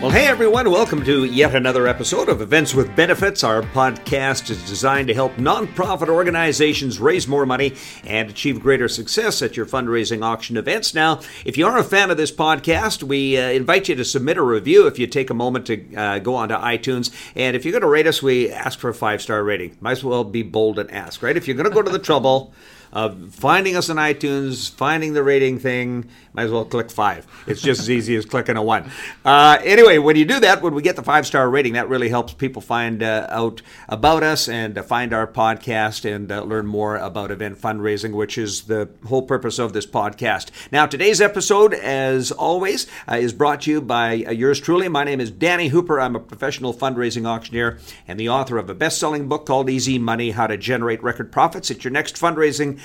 Well, hey everyone, welcome to yet another episode of Events with Benefits. Our podcast is designed to help nonprofit organizations raise more money and achieve greater success at your fundraising auction events. Now, if you are a fan of this podcast, we uh, invite you to submit a review if you take a moment to uh, go onto iTunes. And if you're going to rate us, we ask for a five star rating. Might as well be bold and ask, right? If you're going to go to the trouble, of finding us on iTunes, finding the rating thing, might as well click five. It's just as easy as clicking a one. Uh, anyway, when you do that, when we get the five star rating, that really helps people find uh, out about us and uh, find our podcast and uh, learn more about event fundraising, which is the whole purpose of this podcast. Now, today's episode, as always, uh, is brought to you by yours truly. My name is Danny Hooper. I'm a professional fundraising auctioneer and the author of a best selling book called Easy Money How to Generate Record Profits at Your Next Fundraising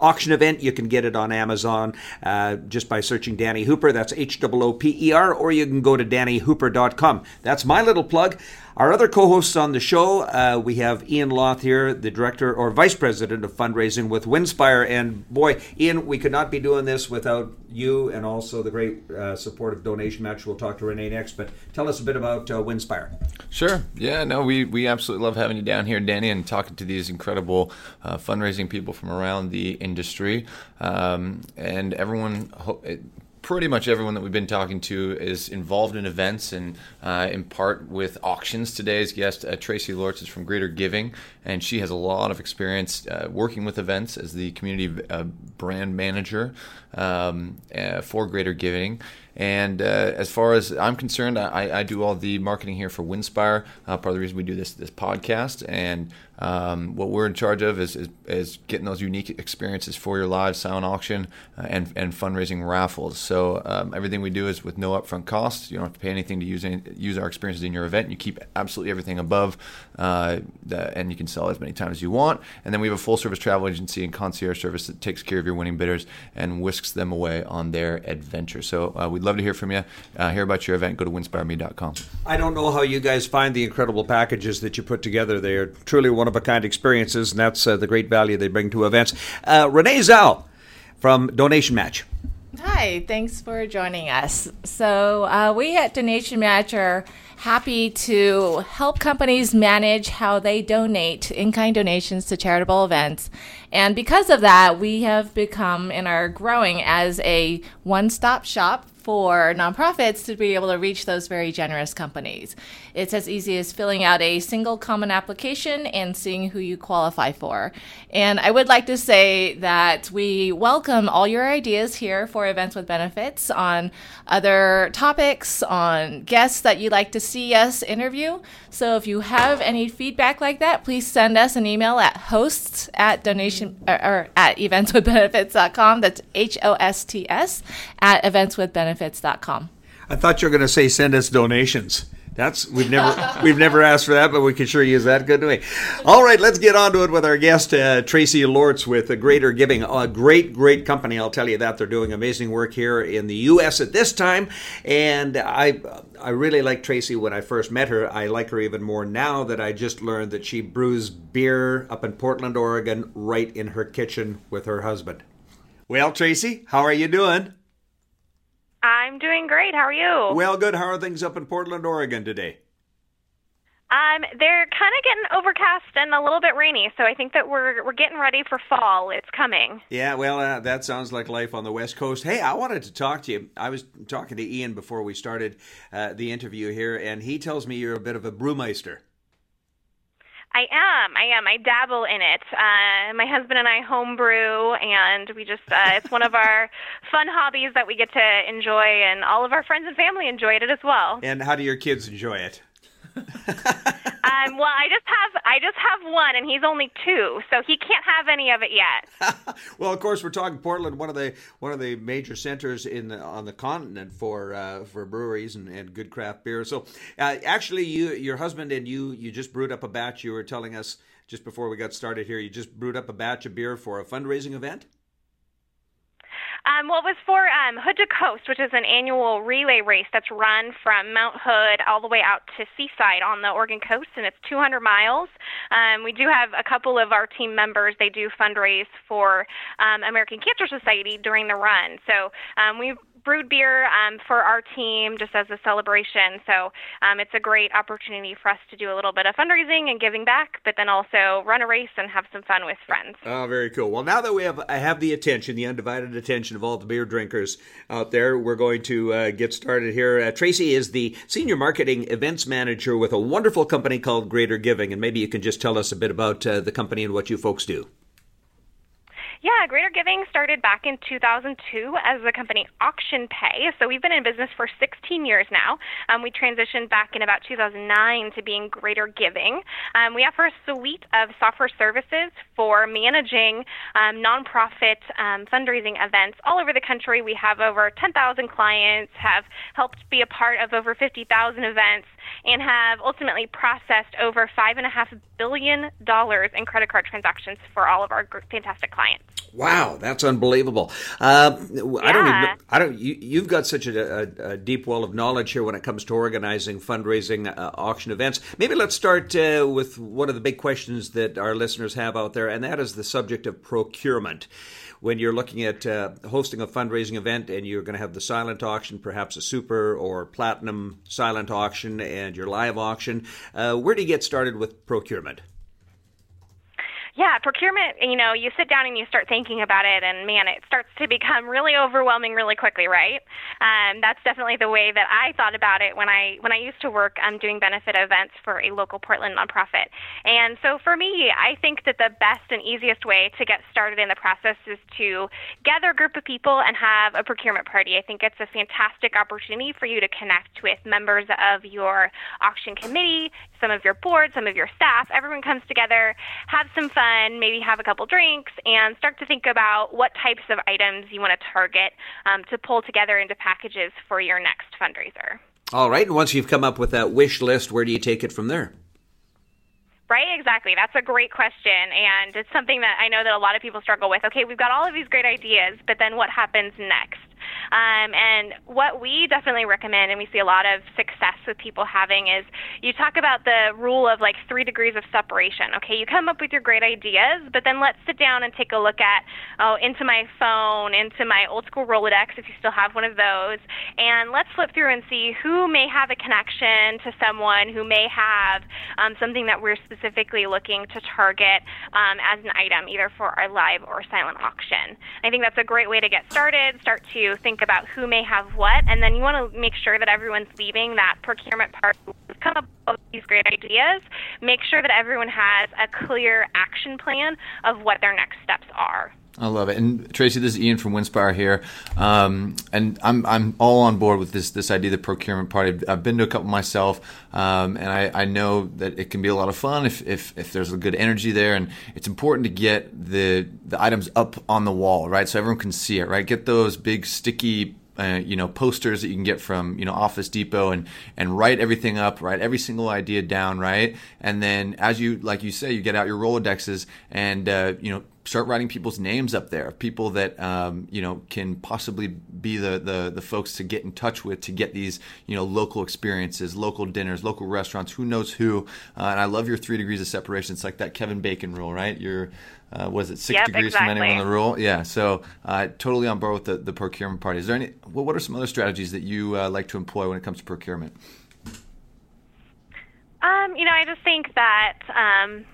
auction event. You can get it on Amazon uh, just by searching Danny Hooper. That's H O O P E R, or you can go to dannyhooper.com. That's my little plug. Our other co hosts on the show, uh, we have Ian Loth here, the director or vice president of fundraising with Winspire. And boy, Ian, we could not be doing this without you and also the great uh, of donation match. We'll talk to Renee next, but tell us a bit about uh, Winspire. Sure. Yeah, no, we, we absolutely love having you down here, Danny, and talking to these incredible uh, fundraising people from around the industry. Um, and everyone, pretty much everyone that we've been talking to is involved in events and uh, in part with auctions. Today's guest, uh, Tracey Lorts, is from Greater Giving, and she has a lot of experience uh, working with events as the community uh, brand manager um, uh, for Greater Giving. And uh, as far as I'm concerned, I, I, do all the marketing here for Winspire. Uh, part of the reason we do this this podcast, and um, what we're in charge of is, is, is, getting those unique experiences for your live silent auction uh, and, and fundraising raffles. So um, everything we do is with no upfront costs. You don't have to pay anything to use any, use our experiences in your event. You keep absolutely everything above, uh, the, and you can sell as many times as you want. And then we have a full service travel agency and concierge service that takes care of your winning bidders and whisks them away on their adventure. So uh, we'd love to hear from you, uh, hear about your event. Go to winspireme.com. I don't know how you guys find the incredible packages that you put together. They are truly one of a kind experiences, and that's uh, the great value they bring to events. Uh, Renee Zhao from Donation Match. Hi, thanks for joining us. So, uh, we at Donation Match are happy to help companies manage how they donate in kind donations to charitable events. And because of that, we have become and are growing as a one stop shop for nonprofits to be able to reach those very generous companies. It's as easy as filling out a single common application and seeing who you qualify for. And I would like to say that we welcome all your ideas here for events with benefits on other topics, on guests that you'd like to see us interview. So if you have any feedback like that, please send us an email at hosts at donation or, or at eventswithbenefits.com. That's H O S T S at eventswithbenefits.com. I thought you were going to say send us donations. That's we've never we've never asked for that, but we can sure use that. Good to me. All right, let's get on to it with our guest uh, Tracey Lorts with a Greater Giving, a great great company. I'll tell you that they're doing amazing work here in the U.S. at this time, and I I really like Tracey when I first met her. I like her even more now that I just learned that she brews beer up in Portland, Oregon, right in her kitchen with her husband. Well, Tracey, how are you doing? I'm doing great. How are you? Well, good. How are things up in Portland, Oregon today? Um, they're kind of getting overcast and a little bit rainy, so I think that we're we're getting ready for fall. It's coming. Yeah, well, uh, that sounds like life on the West Coast. Hey, I wanted to talk to you. I was talking to Ian before we started uh, the interview here, and he tells me you're a bit of a brewmeister. I am. I am. I dabble in it. Uh, my husband and I homebrew, and we just, uh, it's one of our fun hobbies that we get to enjoy, and all of our friends and family enjoy it as well. And how do your kids enjoy it? um, well, I just have I just have one, and he's only two, so he can't have any of it yet. well, of course, we're talking Portland, one of the one of the major centers in the, on the continent for uh, for breweries and, and good craft beer. So, uh, actually, you your husband and you you just brewed up a batch. You were telling us just before we got started here. You just brewed up a batch of beer for a fundraising event. Um, well, it was for um, Hood to Coast, which is an annual relay race that's run from Mount Hood all the way out to Seaside on the Oregon coast, and it's 200 miles. Um, we do have a couple of our team members. They do fundraise for um, American Cancer Society during the run. So um, we brewed beer um, for our team just as a celebration. So um, it's a great opportunity for us to do a little bit of fundraising and giving back, but then also run a race and have some fun with friends. Oh, very cool. Well, now that we have I have the attention, the undivided attention of all the beer drinkers out there, we're going to uh, get started here. Uh, Tracey is the senior marketing events manager with a wonderful company called Greater Giving, and maybe you can just tell us a bit about uh, the company and what you folks do. Yeah, Greater Giving started back in 2002 as the company Auction Pay. So we've been in business for 16 years now. Um, we transitioned back in about 2009 to being Greater Giving. Um, we offer a suite of software services for managing um, nonprofit um, fundraising events all over the country. We have over 10,000 clients, have helped be a part of over 50,000 events, and have ultimately processed over $5.5 billion in credit card transactions for all of our fantastic clients. Wow, that's unbelievable. Uh, I don't even. I don't. You, have got such a, a, a, deep well of knowledge here when it comes to organizing fundraising uh, auction events. Maybe let's start uh, with one of the big questions that our listeners have out there, and that is the subject of procurement. When you're looking at uh, hosting a fundraising event and you're going to have the silent auction, perhaps a super or platinum silent auction, and your live auction, uh, where do you get started with procurement? Yeah, procurement, you know, you sit down and you start thinking about it, and man, it starts to become really overwhelming really quickly, right? Um, that's definitely the way that I thought about it when I when I used to work um, doing benefit events for a local Portland nonprofit. And so for me, I think that the best and easiest way to get started in the process is to gather a group of people and have a procurement party. I think it's a fantastic opportunity for you to connect with members of your auction committee, some of your board, some of your staff. Everyone comes together, have some fun maybe have a couple drinks, and start to think about what types of items you want to target um, to pull together into packages for your next fundraiser. All right. And once you've come up with that wish list, where do you take it from there? Right, exactly. That's a great question. And it's something that I know that a lot of people struggle with. Okay, we've got all of these great ideas, but then what happens next? Um, and what we definitely recommend, and we see a lot of success with people having, is you talk about the rule of like three degrees of separation. Okay, you come up with your great ideas, but then let's sit down and take a look at, oh, into my phone, into my old school Rolodex, if you still have one of those, and let's flip through and see who may have a connection to someone who may have um, something that we're specifically looking to target um, as an item, either for our live or silent auction. I think that's a great way to get started. Start to think about who may have what, and then you want to make sure that everyone's leaving that procurement part. Come up with these great ideas. Make sure that everyone has a clear action plan of what their next steps are. I love it. And Tracey, this is Ian from Winspire here, um, and I'm I'm all on board with this this idea, the procurement party. I've, been to a couple myself, um, and I, I know that it can be a lot of fun if, if if there's a good energy there, and it's important to get the the items up on the wall, right, so everyone can see it, right. Get those big sticky uh, you know posters that you can get from you know Office Depot and and write everything up, write every single idea down, right? And then as you like you say, you get out your Rolodexes and uh, you know start writing people's names up there, people that um, you know can possibly be the, the the folks to get in touch with to get these you know local experiences, local dinners, local restaurants. Who knows who? Uh, and I love your three degrees of separation. It's like that Kevin Bacon rule, right? You're uh, was it six yep, degrees exactly. from anyone on the rule? Yeah. So uh, totally on board with the, the procurement part. Is there any? Well, what are some other strategies that you uh, like to employ when it comes to procurement? Um, you know, I just think that um,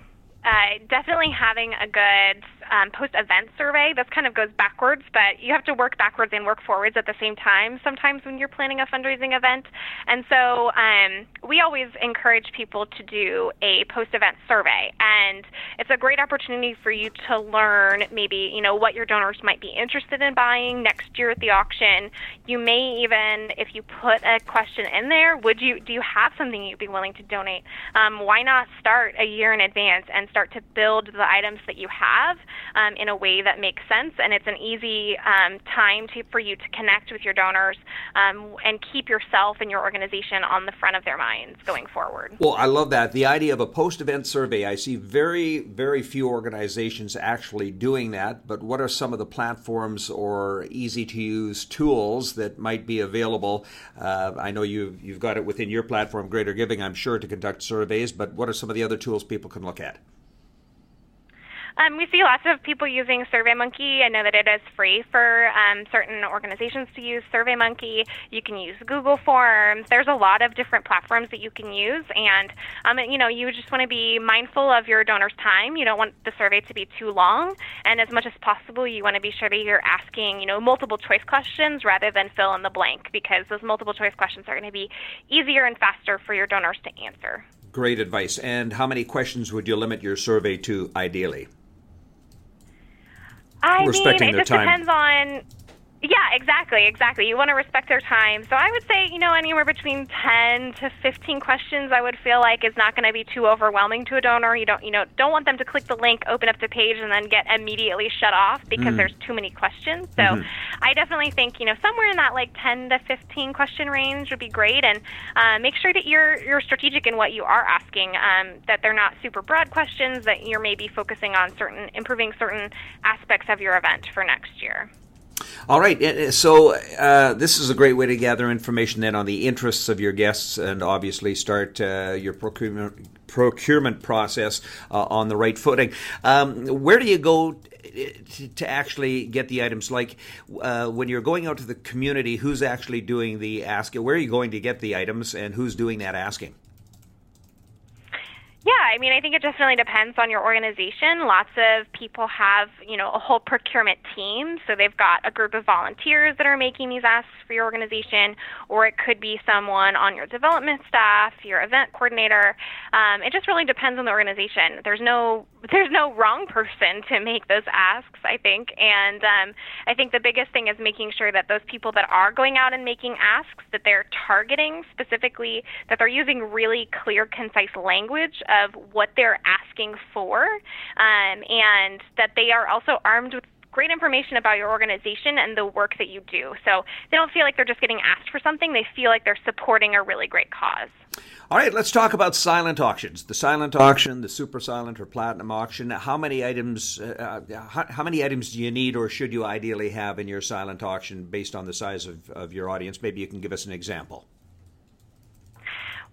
uh, definitely having a good um, post event survey. This kind of goes backwards, but you have to work backwards and work forwards at the same time sometimes when you're planning a fundraising event. And so um, we always encourage people to do a post event survey. And it's a great opportunity for you to learn maybe, you know, what your donors might be interested in buying next year at the auction. You may even, if you put a question in there, would you do you have something you'd be willing to donate? Um, why not start a year in advance and start to build the items that you have um, in a way that makes sense. And it's an easy um, time to, for you to connect with your donors um, and keep yourself and your organization on the front of their minds going forward. Well, I love that. The idea of a post event survey, I see very, very few organizations actually doing that. But what are some of the platforms or easy to use tools that might be available? Uh, I know you've, you've got it within your platform, Greater Giving, I'm sure, to conduct surveys, but what are some of the other tools people can look at? Um, we see lots of people using SurveyMonkey. I know that it is free for um, certain organizations to use SurveyMonkey. You can use Google Forms. There's a lot of different platforms that you can use, and um, you know you just want to be mindful of your donor's time. You don't want the survey to be too long, and as much as possible, you want to be sure that you're asking you know multiple choice questions rather than fill in the blank because those multiple choice questions are going to be easier and faster for your donors to answer. Great advice. And how many questions would you limit your survey to ideally? I mean, it just time. depends on yeah, exactly, exactly. You want to respect their time. So I would say, you know, anywhere between 10 to 15 questions I would feel like is not going to be too overwhelming to a donor. You don't, you know, don't want them to click the link, open up the page and then get immediately shut off because mm. there's too many questions. So mm-hmm. I definitely think, you know, somewhere in that like 10 to 15 question range would be great and uh, make sure that you're you're strategic in what you are asking, um, that they're not super broad questions, that you're maybe focusing on certain improving certain aspects of your event for next year. All right. So uh, this is a great way to gather information then on the interests of your guests and obviously start uh, your procurement procurement process uh, on the right footing. Um, where do you go to, to actually get the items? Like uh, when you're going out to the community, who's actually doing the asking? Where are you going to get the items, and who's doing that asking? Yeah, I mean, I think it definitely depends on your organization. Lots of people have, you know, a whole procurement team. So they've got a group of volunteers that are making these asks for your organization, or it could be someone on your development staff, your event coordinator. Um, it just really depends on the organization. There's no there's no wrong person to make those asks, I think. And um, I think the biggest thing is making sure that those people that are going out and making asks, that they're targeting specifically, that they're using really clear, concise language of what they're asking for, um, and that they are also armed with great information about your organization and the work that you do. So they don't feel like they're just getting asked for something, they feel like they're supporting a really great cause. All right, let's talk about silent auctions. The silent auction, the super silent or platinum auction. How many items? Uh, how, how, many items do you need, or should you ideally have in your silent auction, based on the size of, of your audience? Maybe you can give us an example.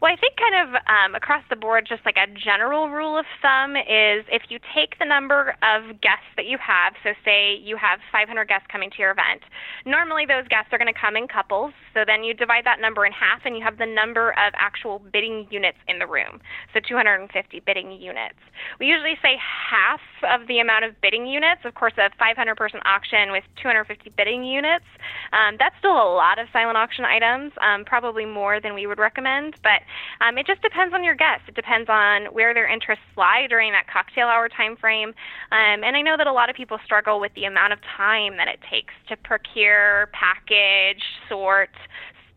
Well, I think kind of um, across the board, just like a general rule of thumb is if you take the number of guests that you have, so say you have 500 guests coming to your event, normally those guests are going to come in couples. So then you divide that number in half and you have the number of actual bidding units in the room. So 250 bidding units. We usually say half of the amount of bidding units. Of course, a 500 person auction with 250 bidding units, um, that's still a lot of silent auction items, um, probably more than we would recommend. But um, it just depends on your guests. It depends on where their interests lie during that cocktail hour time frame. Um, and I know that a lot of people struggle with the amount of time that it takes to procure, package, sort,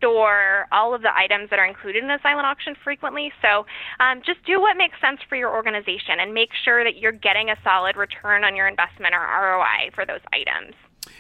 store all of the items that are included in a silent auction frequently. So um, just do what makes sense for your organization and make sure that you're getting a solid return on your investment or ROI for those items.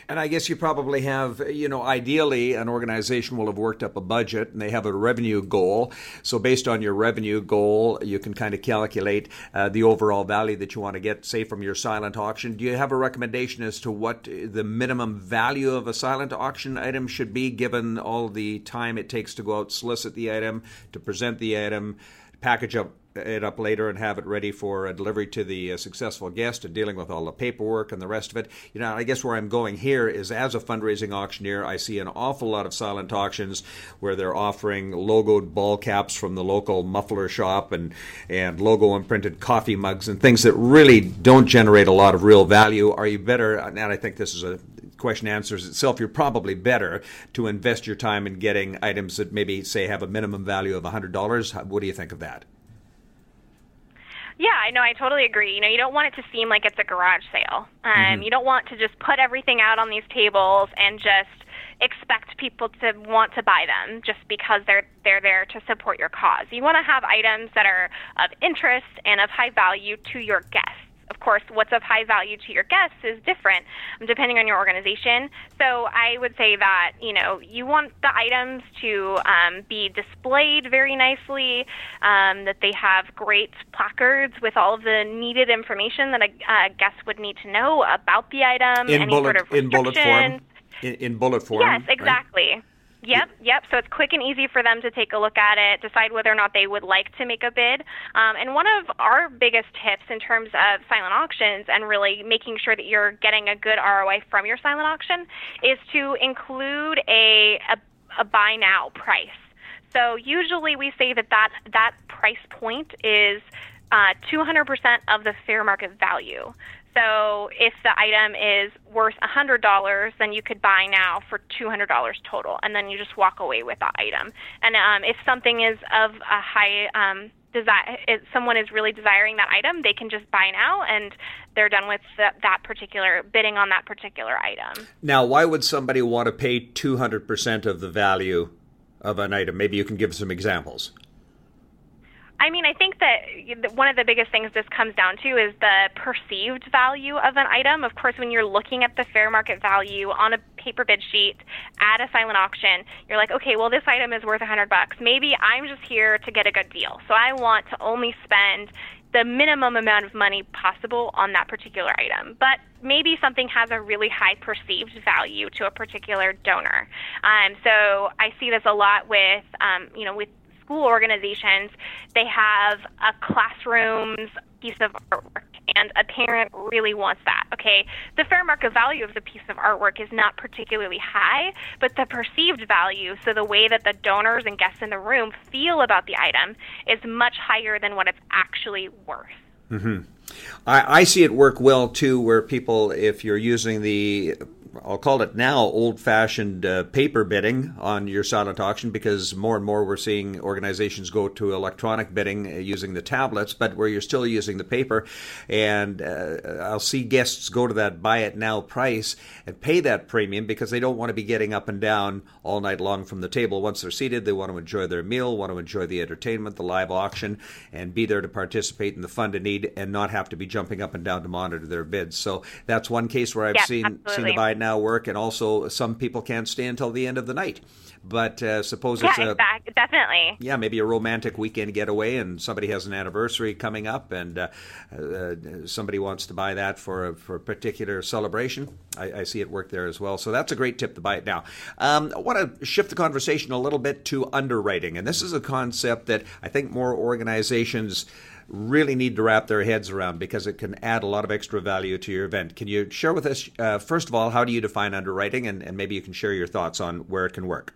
And I guess you probably have, you know, ideally an organization will have worked up a budget and they have a revenue goal. So based on your revenue goal, you can kind of calculate uh, the overall value that you want to get, say, from your silent auction. Do you have a recommendation as to what the minimum value of a silent auction item should be, given all the time it takes to go out, solicit the item, to present the item, package up it up later and have it ready for a delivery to the uh, successful guest and dealing with all the paperwork and the rest of it. You know, I guess where I'm going here is as a fundraising auctioneer, I see an awful lot of silent auctions where they're offering logoed ball caps from the local muffler shop and, and logo imprinted coffee mugs and things that really don't generate a lot of real value. Are you better? And I think this is a question answers itself, you're probably better to invest your time in getting items that maybe, say, have a minimum value of $100. What do you think of that? Yeah, I know. I totally agree. You know, you don't want it to seem like it's a garage sale. Um, mm-hmm. You don't want to just put everything out on these tables and just expect people to want to buy them just because they're they're there to support your cause. You want to have items that are of interest and of high value to your guests of course, what's of high value to your guests is different depending on your organization. So I would say that you know you want the items to um, be displayed very nicely, um, that they have great placards with all of the needed information that a, a guest would need to know about the item. In any bullet, sort of in bullet form. In, in bullet form. Yes, exactly. Right? Yep, yep. So it's quick and easy for them to take a look at it, decide whether or not they would like to make a bid. Um, and one of our biggest tips in terms of silent auctions and really making sure that you're getting a good ROI from your silent auction is to include a, a, a buy now price. So usually we say that that, that price point is uh, 200% of the fair market value. So if the item is worth $100, then you could buy now for $200 total, and then you just walk away with the item. And um, if something is of a high um, desire, if someone is really desiring that item, they can just buy now, and they're done with that particular bidding on that particular item. Now, why would somebody want to pay 200% of the value of an item? Maybe you can give some examples. I mean, I think that one of the biggest things this comes down to is the perceived value of an item. Of course, when you're looking at the fair market value on a paper bid sheet at a silent auction, you're like, okay, well, this item is worth a 100 bucks. Maybe I'm just here to get a good deal. So I want to only spend the minimum amount of money possible on that particular item. But maybe something has a really high perceived value to a particular donor. Um, so I see this a lot with, um, you know, with school organizations, they have a classroom's piece of artwork, and a parent really wants that. Okay, the fair market value of the piece of artwork is not particularly high, but the perceived value, so the way that the donors and guests in the room feel about the item, is much higher than what it's actually worth. Mm-hmm. I, I see it work well too, where people, if you're using the I'll call it now old fashioned uh, paper bidding on your silent auction because more and more we're seeing organizations go to electronic bidding uh, using the tablets, but where you're still using the paper. And uh, I'll see guests go to that buy it now price and pay that premium because they don't want to be getting up and down all night long from the table. Once they're seated, they want to enjoy their meal, want to enjoy the entertainment, the live auction, and be there to participate in the fun and need and not have to be jumping up and down to monitor their bids. So that's one case where I've yeah, seen, seen the buy it now work, and also some people can't stay until the end of the night. But uh, suppose yeah, it's a exactly, definitely yeah maybe a romantic weekend getaway, and somebody has an anniversary coming up, and uh, uh, somebody wants to buy that for a, for a particular celebration. I, I, see it work there as well. So that's a great tip to buy it now. Um, I want to shift the conversation a little bit to underwriting, and this is a concept that I think more organizations really need to wrap their heads around because it can add a lot of extra value to your event. Can you share with us, uh, first of all, how do you define underwriting, and, and maybe you can share your thoughts on where it can work?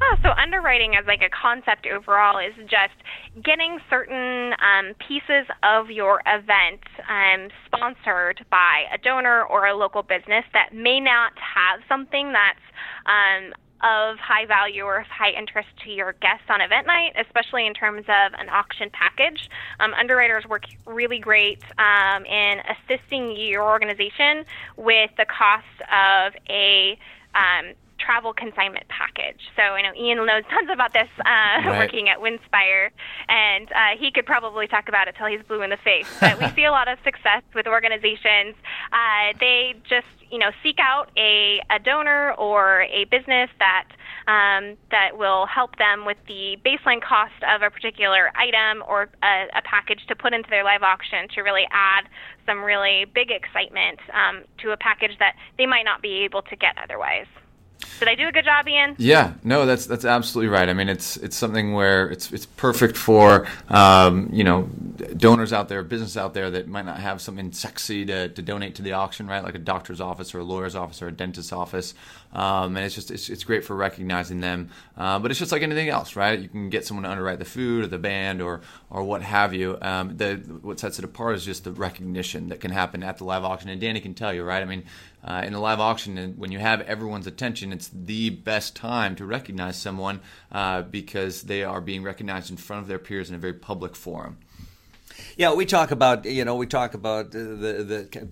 Oh, so underwriting as like a concept overall is just getting certain um, pieces of your event um, sponsored by a donor or a local business that may not have something that's um, of high value or of high interest to your guests on event night, especially in terms of an auction package. Um, underwriters work really great um, in assisting your organization with the cost of a um, travel consignment package. So I know Ian knows tons about this uh, right. working at Winspire, and uh, he could probably talk about it till he's blue in the face. But we see a lot of success with organizations. Uh, they just you know seek out a, a donor or a business that um, that will help them with the baseline cost of a particular item or a, a, package to put into their live auction to really add some really big excitement um, to a package that they might not be able to get otherwise. Did I do a good job, Ian? Yeah, no, that's that's absolutely right. I mean, it's it's something where it's it's perfect for um, you know donors out there, business out there that might not have something sexy to, to donate to the auction, right? Like a doctor's office or a lawyer's office or a dentist's office, um, and it's just it's, it's great for recognizing them. Uh, but it's just like anything else, right? You can get someone to underwrite the food or the band or or what have you. Um, the what sets it apart is just the recognition that can happen at the live auction, and Danny can tell you, right? I mean uh, in a live auction, when you have everyone's attention, it's the best time to recognize someone uh, because they are being recognized in front of their peers in a very public forum. Yeah, we talk about you know we talk about the the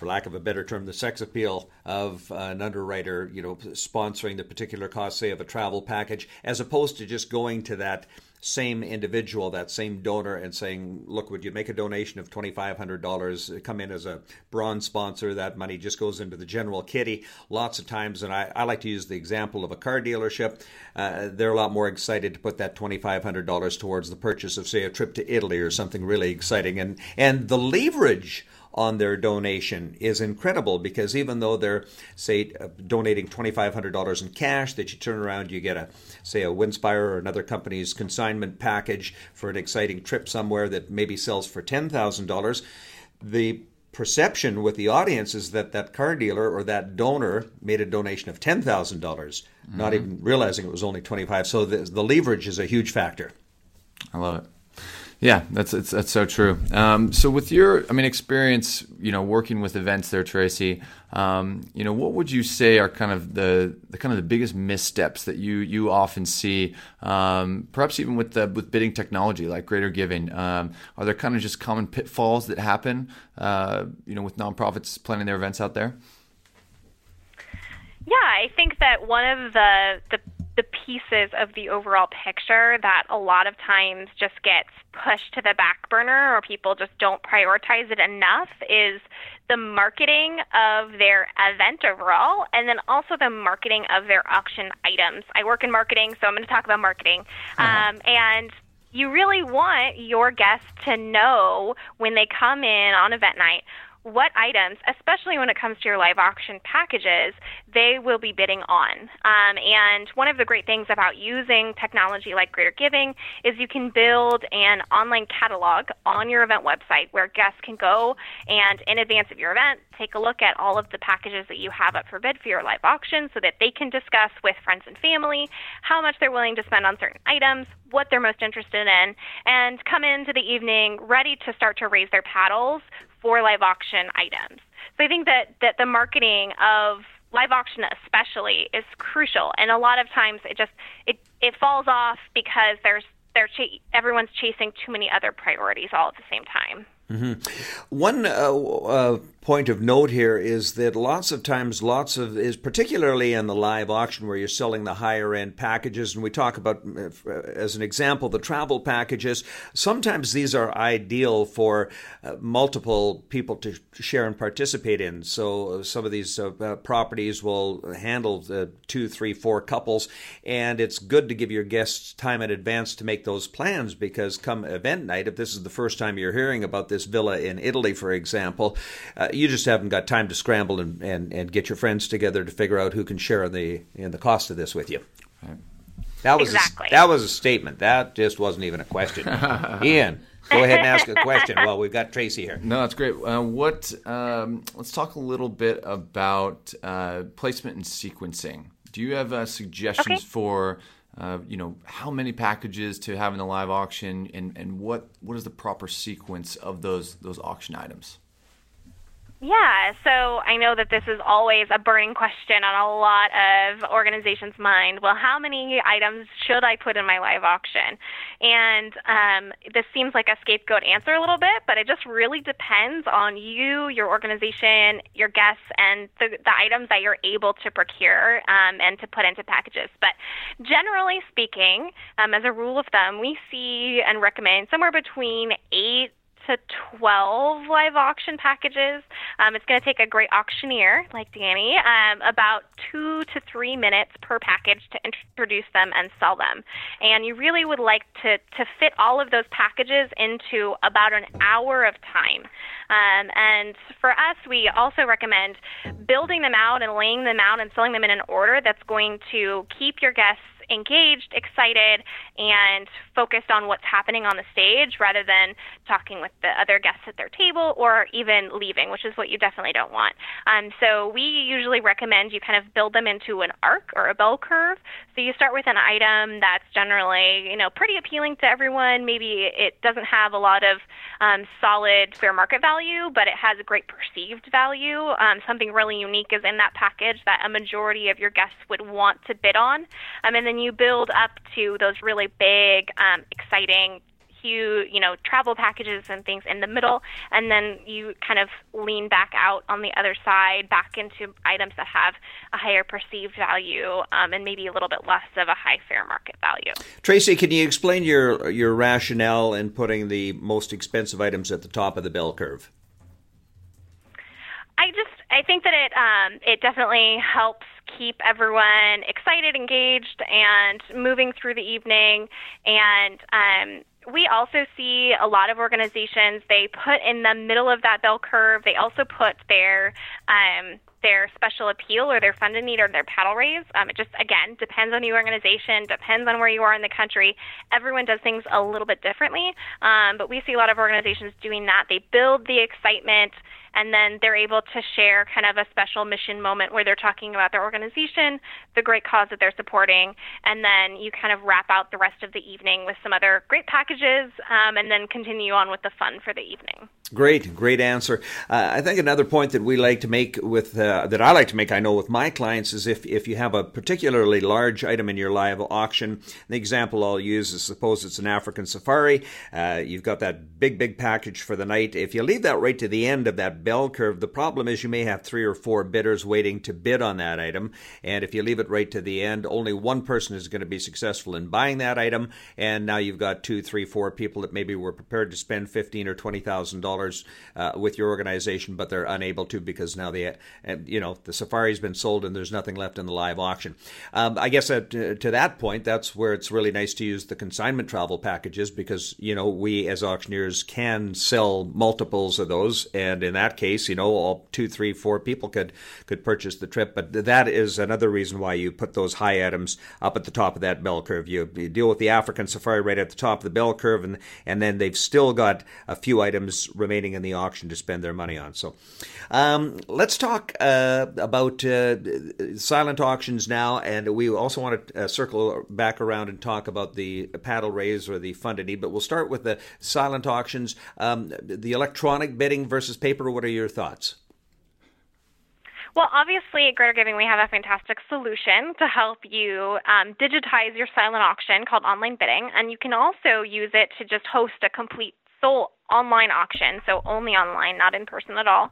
for lack of a better term, the sex appeal of an underwriter, you know, sponsoring the particular cost, say, of a travel package, as opposed to just going to that same individual, that same donor, and saying, "Look, would you make a donation of twenty five hundred dollars? Come in as a bronze sponsor. That money just goes into the general kitty." Lots of times, and I, I like to use the example of a car dealership. Uh, they're a lot more excited to put that twenty five hundred dollars towards the purchase of, say, a trip to Italy or something really exciting, and and the leverage on their donation is incredible because even though they're say uh, donating $2500 in cash that you turn around you get a say a Winspire or another company's consignment package for an exciting trip somewhere that maybe sells for $10,000 the perception with the audience is that that car dealer or that donor made a donation of $10,000 mm-hmm. not even realizing it was only 25 so the, the leverage is a huge factor I love it yeah, that's it's, that's so true. Um, so with your, I mean, experience, you know, working with events there, Tracey, um, you know, what would you say are kind of the, the kind of the biggest missteps that you you often see, um, perhaps even with the with bidding technology like Greater Giving? Um, are there kind of just common pitfalls that happen, uh, you know, with nonprofits planning their events out there? Yeah, I think that one of the the the pieces of the overall picture that a lot of times just gets pushed to the back burner or people just don't prioritize it enough is the marketing of their event overall and then also the marketing of their auction items. I work in marketing, so I'm going to talk about marketing. Uh-huh. Um, and you really want your guests to know when they come in on event night what items, especially when it comes to your live auction packages, they will be bidding on. Um, and one of the great things about using technology like Greater Giving is you can build an online catalog on your event website where guests can go and, in advance of your event, take a look at all of the packages that you have up for bid for your live auction so that they can discuss with friends and family how much they're willing to spend on certain items, what they're most interested in, and come into the evening ready to start to raise their paddles for live auction items. So I think that, that the marketing of live auction especially is crucial and a lot of times it just it it falls off because there's they're ch- everyone's chasing too many other priorities all at the same time. Mm-hmm. One uh, uh, point of note here is that lots of times, lots of is particularly in the live auction where you're selling the higher end packages, and we talk about, uh, as an example, the travel packages. Sometimes these are ideal for uh, multiple people to share and participate in. So uh, some of these uh, properties will handle two, three, four couples, and it's good to give your guests time in advance to make those plans because come event night, if this is the first time you're hearing about this villa in Italy, for example, uh, you just haven't got time to scramble and, and, and get your friends together to figure out who can share in the in the cost of this with you. Right. That was exactly. a, that was a statement. That just wasn't even a question. Ian, go ahead and ask a question. Well, we've got Tracey here. No, that's great. Uh, what? Um, let's talk a little bit about uh, placement and sequencing. Do you have uh, suggestions okay. for uh, you know how many packages to have in the live auction and, and what what is the proper sequence of those those auction items yeah, so I know that this is always a burning question on a lot of organizations' mind. Well, how many items should I put in my live auction? And um, this seems like a scapegoat answer a little bit, but it just really depends on you, your organization, your guests, and the, the items that you're able to procure um, and to put into packages. But generally speaking, um, as a rule of thumb, we see and recommend somewhere between eight to 12 live auction packages. Um, it's going to take a great auctioneer like Danny um, about two to three minutes per package to introduce them and sell them. And you really would like to, to fit all of those packages into about an hour of time. Um, and for us, we also recommend building them out and laying them out and selling them in an order that's going to keep your guests engaged, excited, and focused on what's happening on the stage rather than talking with the other guests at their table or even leaving, which is what you definitely don't want. Um, so we usually recommend you kind of build them into an arc or a bell curve. So you start with an item that's generally, you know, pretty appealing to everyone. Maybe it doesn't have a lot of um, solid fair market value, but it has a great perceived value. Um, something really unique is in that package that a majority of your guests would want to bid on. Um, and then you build up to those really big, um, exciting, huge, you know, travel packages and things in the middle, and then you kind of lean back out on the other side, back into items that have a higher perceived value um, and maybe a little bit less of a high fair market value. Tracey, can you explain your your rationale in putting the most expensive items at the top of the bell curve? I just I think that it um, it definitely helps keep everyone excited, engaged, and moving through the evening. And um, we also see a lot of organizations, they put in the middle of that bell curve, they also put their um, their special appeal or their funded need or their paddle raise. Um, it just, again, depends on the organization, depends on where you are in the country. Everyone does things a little bit differently, um, but we see a lot of organizations doing that. They build the excitement and then they're able to share kind of a special mission moment where they're talking about their organization, the great cause that they're supporting, and then you kind of wrap out the rest of the evening with some other great packages, um, and then continue on with the fun for the evening. Great, great answer. Uh, I think another point that we like to make with uh, that I like to make, I know with my clients, is if if you have a particularly large item in your live auction. The example I'll use is suppose it's an African safari. Uh, you've got that big, big package for the night. If you leave that right to the end of that bell curve, the problem is you may have three or four bidders waiting to bid on that item, and if you leave it right to the end, only one person is going to be successful in buying that item, and now you've got two, three, four people that maybe were prepared to spend fifteen or twenty thousand dollars dollars uh, with your organization, but they're unable to because now the uh, you know the safari's been sold and there's nothing left in the live auction. Um, I guess uh, to, to that point, that's where it's really nice to use the consignment travel packages because you know we as auctioneers can sell multiples of those, and in that case, you know, all two, three, four people could could purchase the trip. But that is another reason why you put those high items up at the top of that bell curve. You, you deal with the African safari right at the top of the bell curve, and and then they've still got a few items remaining in the auction to spend their money on. So um, let's talk uh, about uh, silent auctions now, and we also want to uh, circle back around and talk about the paddle raise or the need. But we'll start with the silent auctions, um, the electronic bidding versus paper. What are your thoughts? Well, obviously, at Greater Giving, we have a fantastic solution to help you um, digitize your silent auction called online bidding, and you can also use it to just host a complete sole online auction, so only online, not in person at all.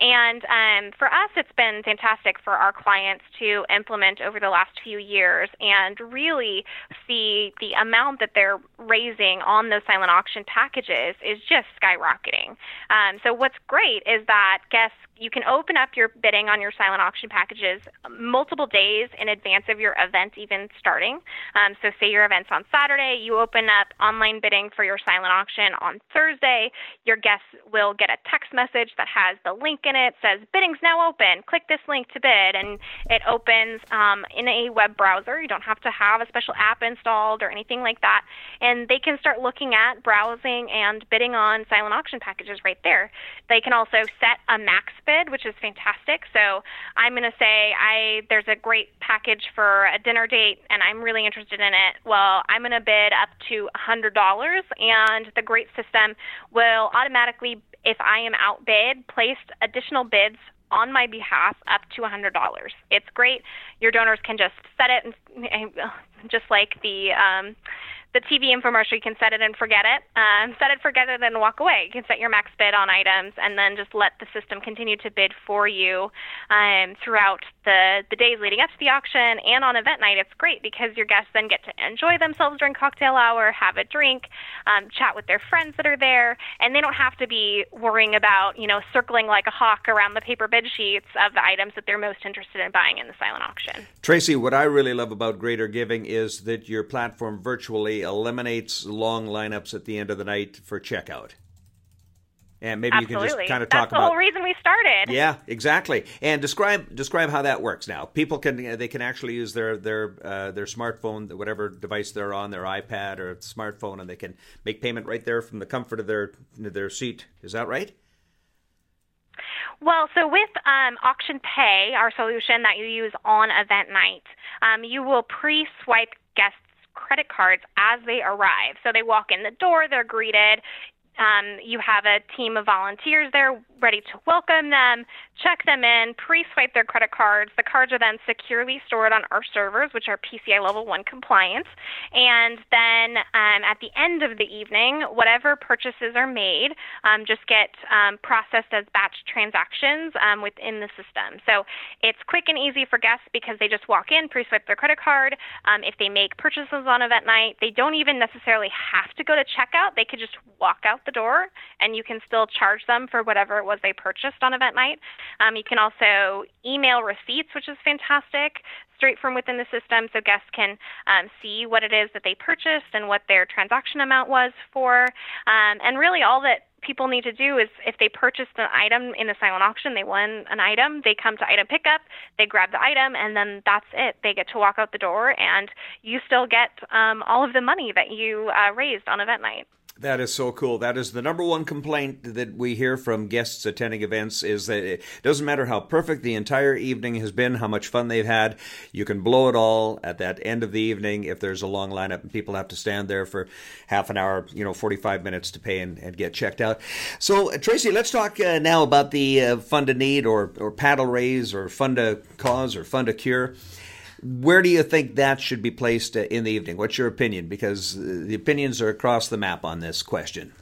And um, for us, it's been fantastic for our clients to implement over the last few years and really see the amount that they're raising on those silent auction packages is just skyrocketing. Um, so what's great is that guests you can open up your bidding on your silent auction packages multiple days in advance of your event even starting. Um, so, say your event's on Saturday, you open up online bidding for your silent auction on Thursday. Your guests will get a text message that has the link in it, says bidding's now open. Click this link to bid, and it opens um, in a web browser. You don't have to have a special app installed or anything like that, and they can start looking at browsing and bidding on silent auction packages right there. They can also set a max bid, which is fantastic. So I'm going to say I there's a great package for a dinner date, and I'm really interested in it. Well, I'm going to bid up to $100, and the great system will automatically, if I am outbid, place additional bids on my behalf up to $100. It's great. Your donors can just set it, and just like the um, the TV infomercial, you can set it and forget it. Um, set it, forget it, and walk away. You can set your max bid on items and then just let the system continue to bid for you um, throughout the, the days leading up to the auction and on event night. It's great because your guests then get to enjoy themselves during cocktail hour, have a drink, um, chat with their friends that are there, and they don't have to be worrying about, you know, circling like a hawk around the paper bid sheets of the items that they're most interested in buying in the silent auction. Tracey, what I really love about Greater Giving is that your platform virtually eliminates long lineups at the end of the night for checkout. And maybe Absolutely. you can just kind of That's talk about the whole reason we started. Yeah, exactly. And describe describe how that works. Now, people can they can actually use their their uh, their smartphone, whatever device they're on, their iPad or smartphone, and they can make payment right there from the comfort of their their seat. Is that right? Well, so with um, Auction Pay, our solution that you use on event night, um, you will pre-swipe guests credit cards as they arrive. So they walk in the door, they're greeted. Um, you have a team of volunteers there ready to welcome them, check them in, pre swipe their credit cards. The cards are then securely stored on our servers, which are PCI Level 1 compliant. And then um, at the end of the evening, whatever purchases are made um, just get um, processed as batch transactions um, within the system. So it's quick and easy for guests because they just walk in, pre swipe their credit card. Um, if they make purchases on event night, they don't even necessarily have to go to checkout. They could just walk out the door, and you can still charge them for whatever was they purchased on event night. Um, you can also email receipts, which is fantastic, straight from within the system, so guests can um, see what it is that they purchased and what their transaction amount was for. Um, and really, all that people need to do is if they purchased an item in the silent auction, they won an item, they come to item pickup, they grab the item, and then that's it. They get to walk out the door, and you still get um, all of the money that you uh, raised on event night. That is so cool. That is the number one complaint that we hear from guests attending events is that it doesn't matter how perfect the entire evening has been, how much fun they've had, you can blow it all at that end of the evening if there's a long lineup and people have to stand there for half an hour, you know, 45 minutes to pay and, and get checked out. So, uh, Tracey, let's talk uh, now about the uh, fund to need or, or paddle raise or fund to cause or fund to cure. Where do you think that should be placed uh, in the evening? What's your opinion? Because uh, the opinions are across the map on this question.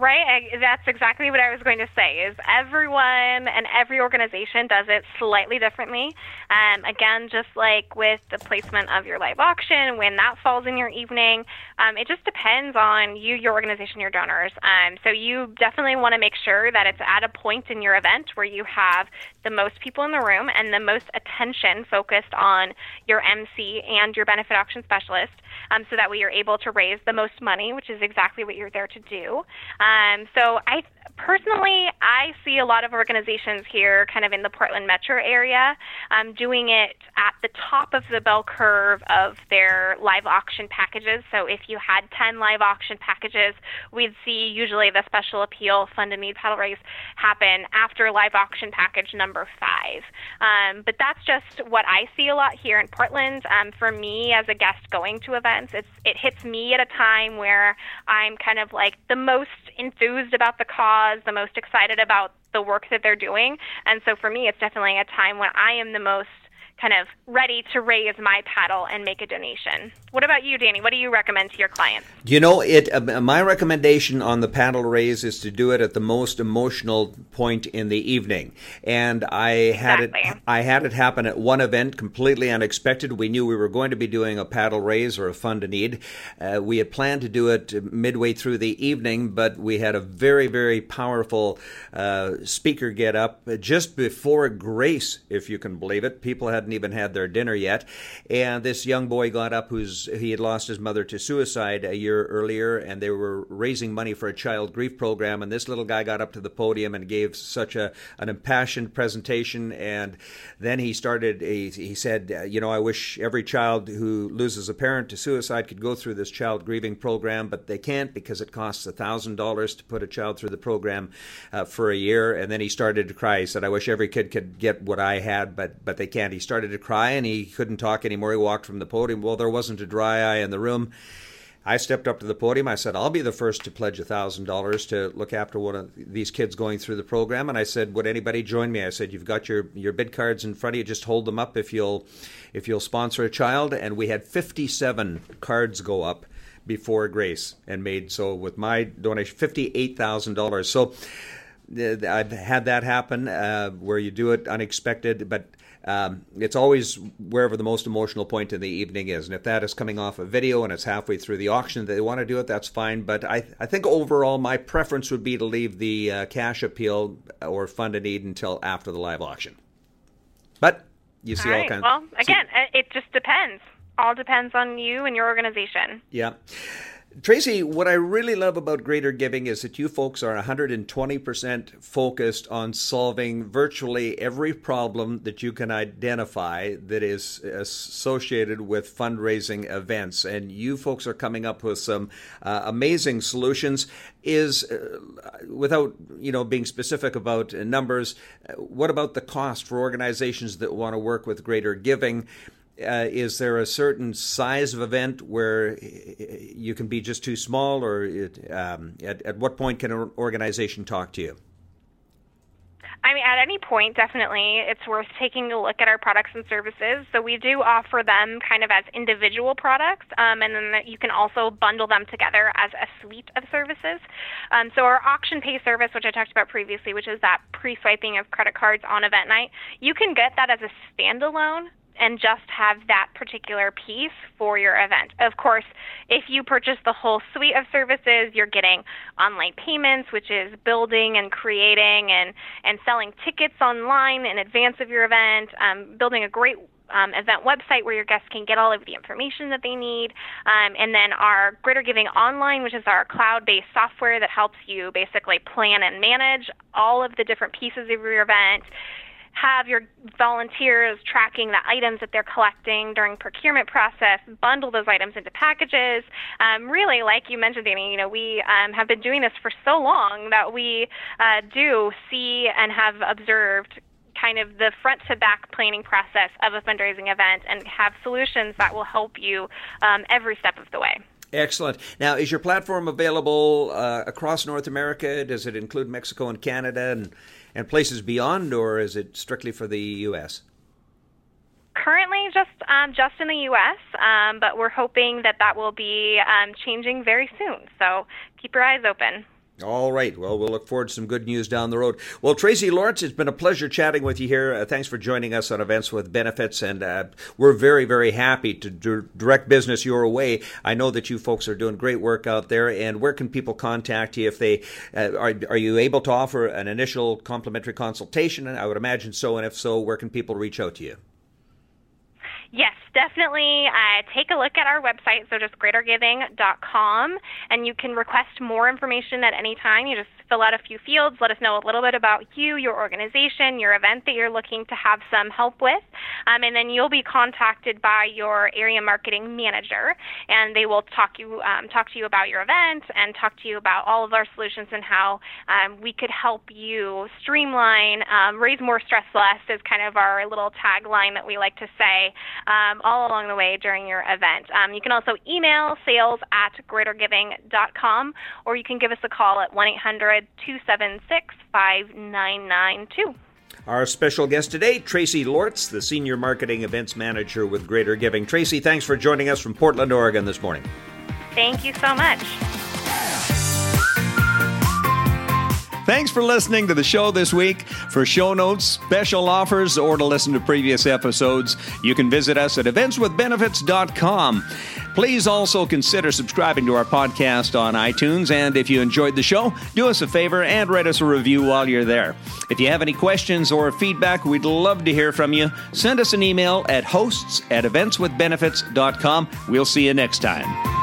Right, that's exactly what I was going to say. Is everyone and every organization does it slightly differently. Um, again, just like with the placement of your live auction, when that falls in your evening, um, it just depends on you, your organization, your donors. Um, so you definitely want to make sure that it's at a point in your event where you have the most people in the room and the most attention focused on your MC and your benefit auction specialist, um, so that way you're able to raise the most money, which is exactly what you're there to do. Um, so I personally, I see a lot of organizations here, kind of in the Portland metro area, um, doing it at the top of the bell curve of their live auction packages. So if you had 10 live auction packages, we'd see usually the special appeal fund and need paddle raise happen after live auction package number five. Um, but that's just what I see a lot here in Portland. Um, for me, as a guest going to events, it's it hits me at a time where I'm kind of like the most enthused about the cause, the most excited about the work that they're doing. And so for me, it's definitely a time when I am the most kind of ready to raise my paddle and make a donation. What about you, Danny? What do you recommend to your clients? You know, it. Uh, my recommendation on the paddle raise is to do it at the most emotional point in the evening, and I had exactly. it. I had it happen at one event, completely unexpected. We knew we were going to be doing a paddle raise or a fund to need. Uh, we had planned to do it midway through the evening, but we had a very, very powerful uh, speaker get up just before grace, if you can believe it. People had hadn't even had their dinner yet. And this young boy got up who's he had lost his mother to suicide a year earlier, and they were raising money for a child grief program. And this little guy got up to the podium and gave such a an impassioned presentation. And then he started. He, he said, "You know, I wish every child who loses a parent to suicide could go through this child grieving program, but they can't because it costs a thousand dollars to put a child through the program uh, for a year." And then he started to cry. He said, "I wish every kid could get what I had, but but they can't." He started started to cry and he couldn't talk anymore. He walked from the podium. Well, there wasn't a dry eye in the room. I stepped up to the podium. I said, I'll be the first to pledge $1,000 to look after one of these kids going through the program. And I said, would anybody join me? I said, you've got your, your bid cards in front of you. Just hold them up if you'll, if you'll sponsor a child. And we had 57 cards go up before Grace and made so with my donation $58,000. So uh, I've had that happen uh, where you do it unexpected, but um, it's always wherever the most emotional point in the evening is. And if that is coming off a video and it's halfway through the auction they want to do it, that's fine. But I, I think overall, my preference would be to leave the uh, cash appeal or fund a need until after the live auction. But you see all, all right. kinds. Well, again, see, it just depends. All depends on you and your organization. Yeah. Tracey, what I really love about Greater Giving is that you folks are 120% focused on solving virtually every problem that you can identify that is associated with fundraising events. And you folks are coming up with some uh, amazing solutions. Is, uh, without you know being specific about numbers, uh, what about the cost for organizations that want to work with Greater Giving? Uh, is there a certain size of event where you can be just too small, or it, um, at, at what point can an organization talk to you? I mean, at any point, definitely, it's worth taking a look at our products and services. So we do offer them kind of as individual products, um, and then you can also bundle them together as a suite of services. Um, so our auction pay service, which I talked about previously, which is that pre-swiping of credit cards on event night, you can get that as a standalone and just have that particular piece for your event. Of course, if you purchase the whole suite of services, you're getting online payments, which is building and creating and, and selling tickets online in advance of your event, um, building a great um, event website where your guests can get all of the information that they need, um, and then our Greater Giving Online, which is our cloud based software that helps you basically plan and manage all of the different pieces of your event have your volunteers tracking the items that they're collecting during procurement process, bundle those items into packages. Um, really, like you mentioned, Danny, you know, we um, have been doing this for so long that we uh, do see and have observed kind of the front to back planning process of a fundraising event and have solutions that will help you um, every step of the way. Excellent. Now, is your platform available uh, across North America? Does it include Mexico and Canada and, and places beyond, or is it strictly for the U.S.? Currently, just um, just in the U.S., um, but we're hoping that that will be um, changing very soon. So keep your eyes open. All right. Well, we'll look forward to some good news down the road. Well, Tracey Lawrence, it's been a pleasure chatting with you here. Uh, thanks for joining us on Events with Benefits, and uh, we're very, very happy to d- direct business your way. I know that you folks are doing great work out there. And where can people contact you if they uh, are? Are you able to offer an initial complimentary consultation? I would imagine so. And if so, where can people reach out to you? Yes, definitely uh, take a look at our website, so just greatergiving.com, and you can request more information at any time. You just fill out a few fields, let us know a little bit about you, your organization, your event that you're looking to have some help with, um, and then you'll be contacted by your area marketing manager, and they will talk you um, talk to you about your event and talk to you about all of our solutions and how um, we could help you streamline, um, raise more stress less is kind of our little tagline that we like to say um, all along the way during your event. Um, you can also email sales at greatergiving.com, or you can give us a call at 1 800 276 5992. Our special guest today, Tracey Lorts, the Senior Marketing Events Manager with Greater Giving. Tracy, thanks for joining us from Portland, Oregon this morning. Thank you so much. Thanks for listening to the show this week. For show notes, special offers, or to listen to previous episodes, you can visit us at eventswithbenefits.com. Please also consider subscribing to our podcast on iTunes. And if you enjoyed the show, do us a favor and write us a review while you're there. If you have any questions or feedback, we'd love to hear from you. Send us an email at hosts at eventswithbenefits.com. We'll see you next time.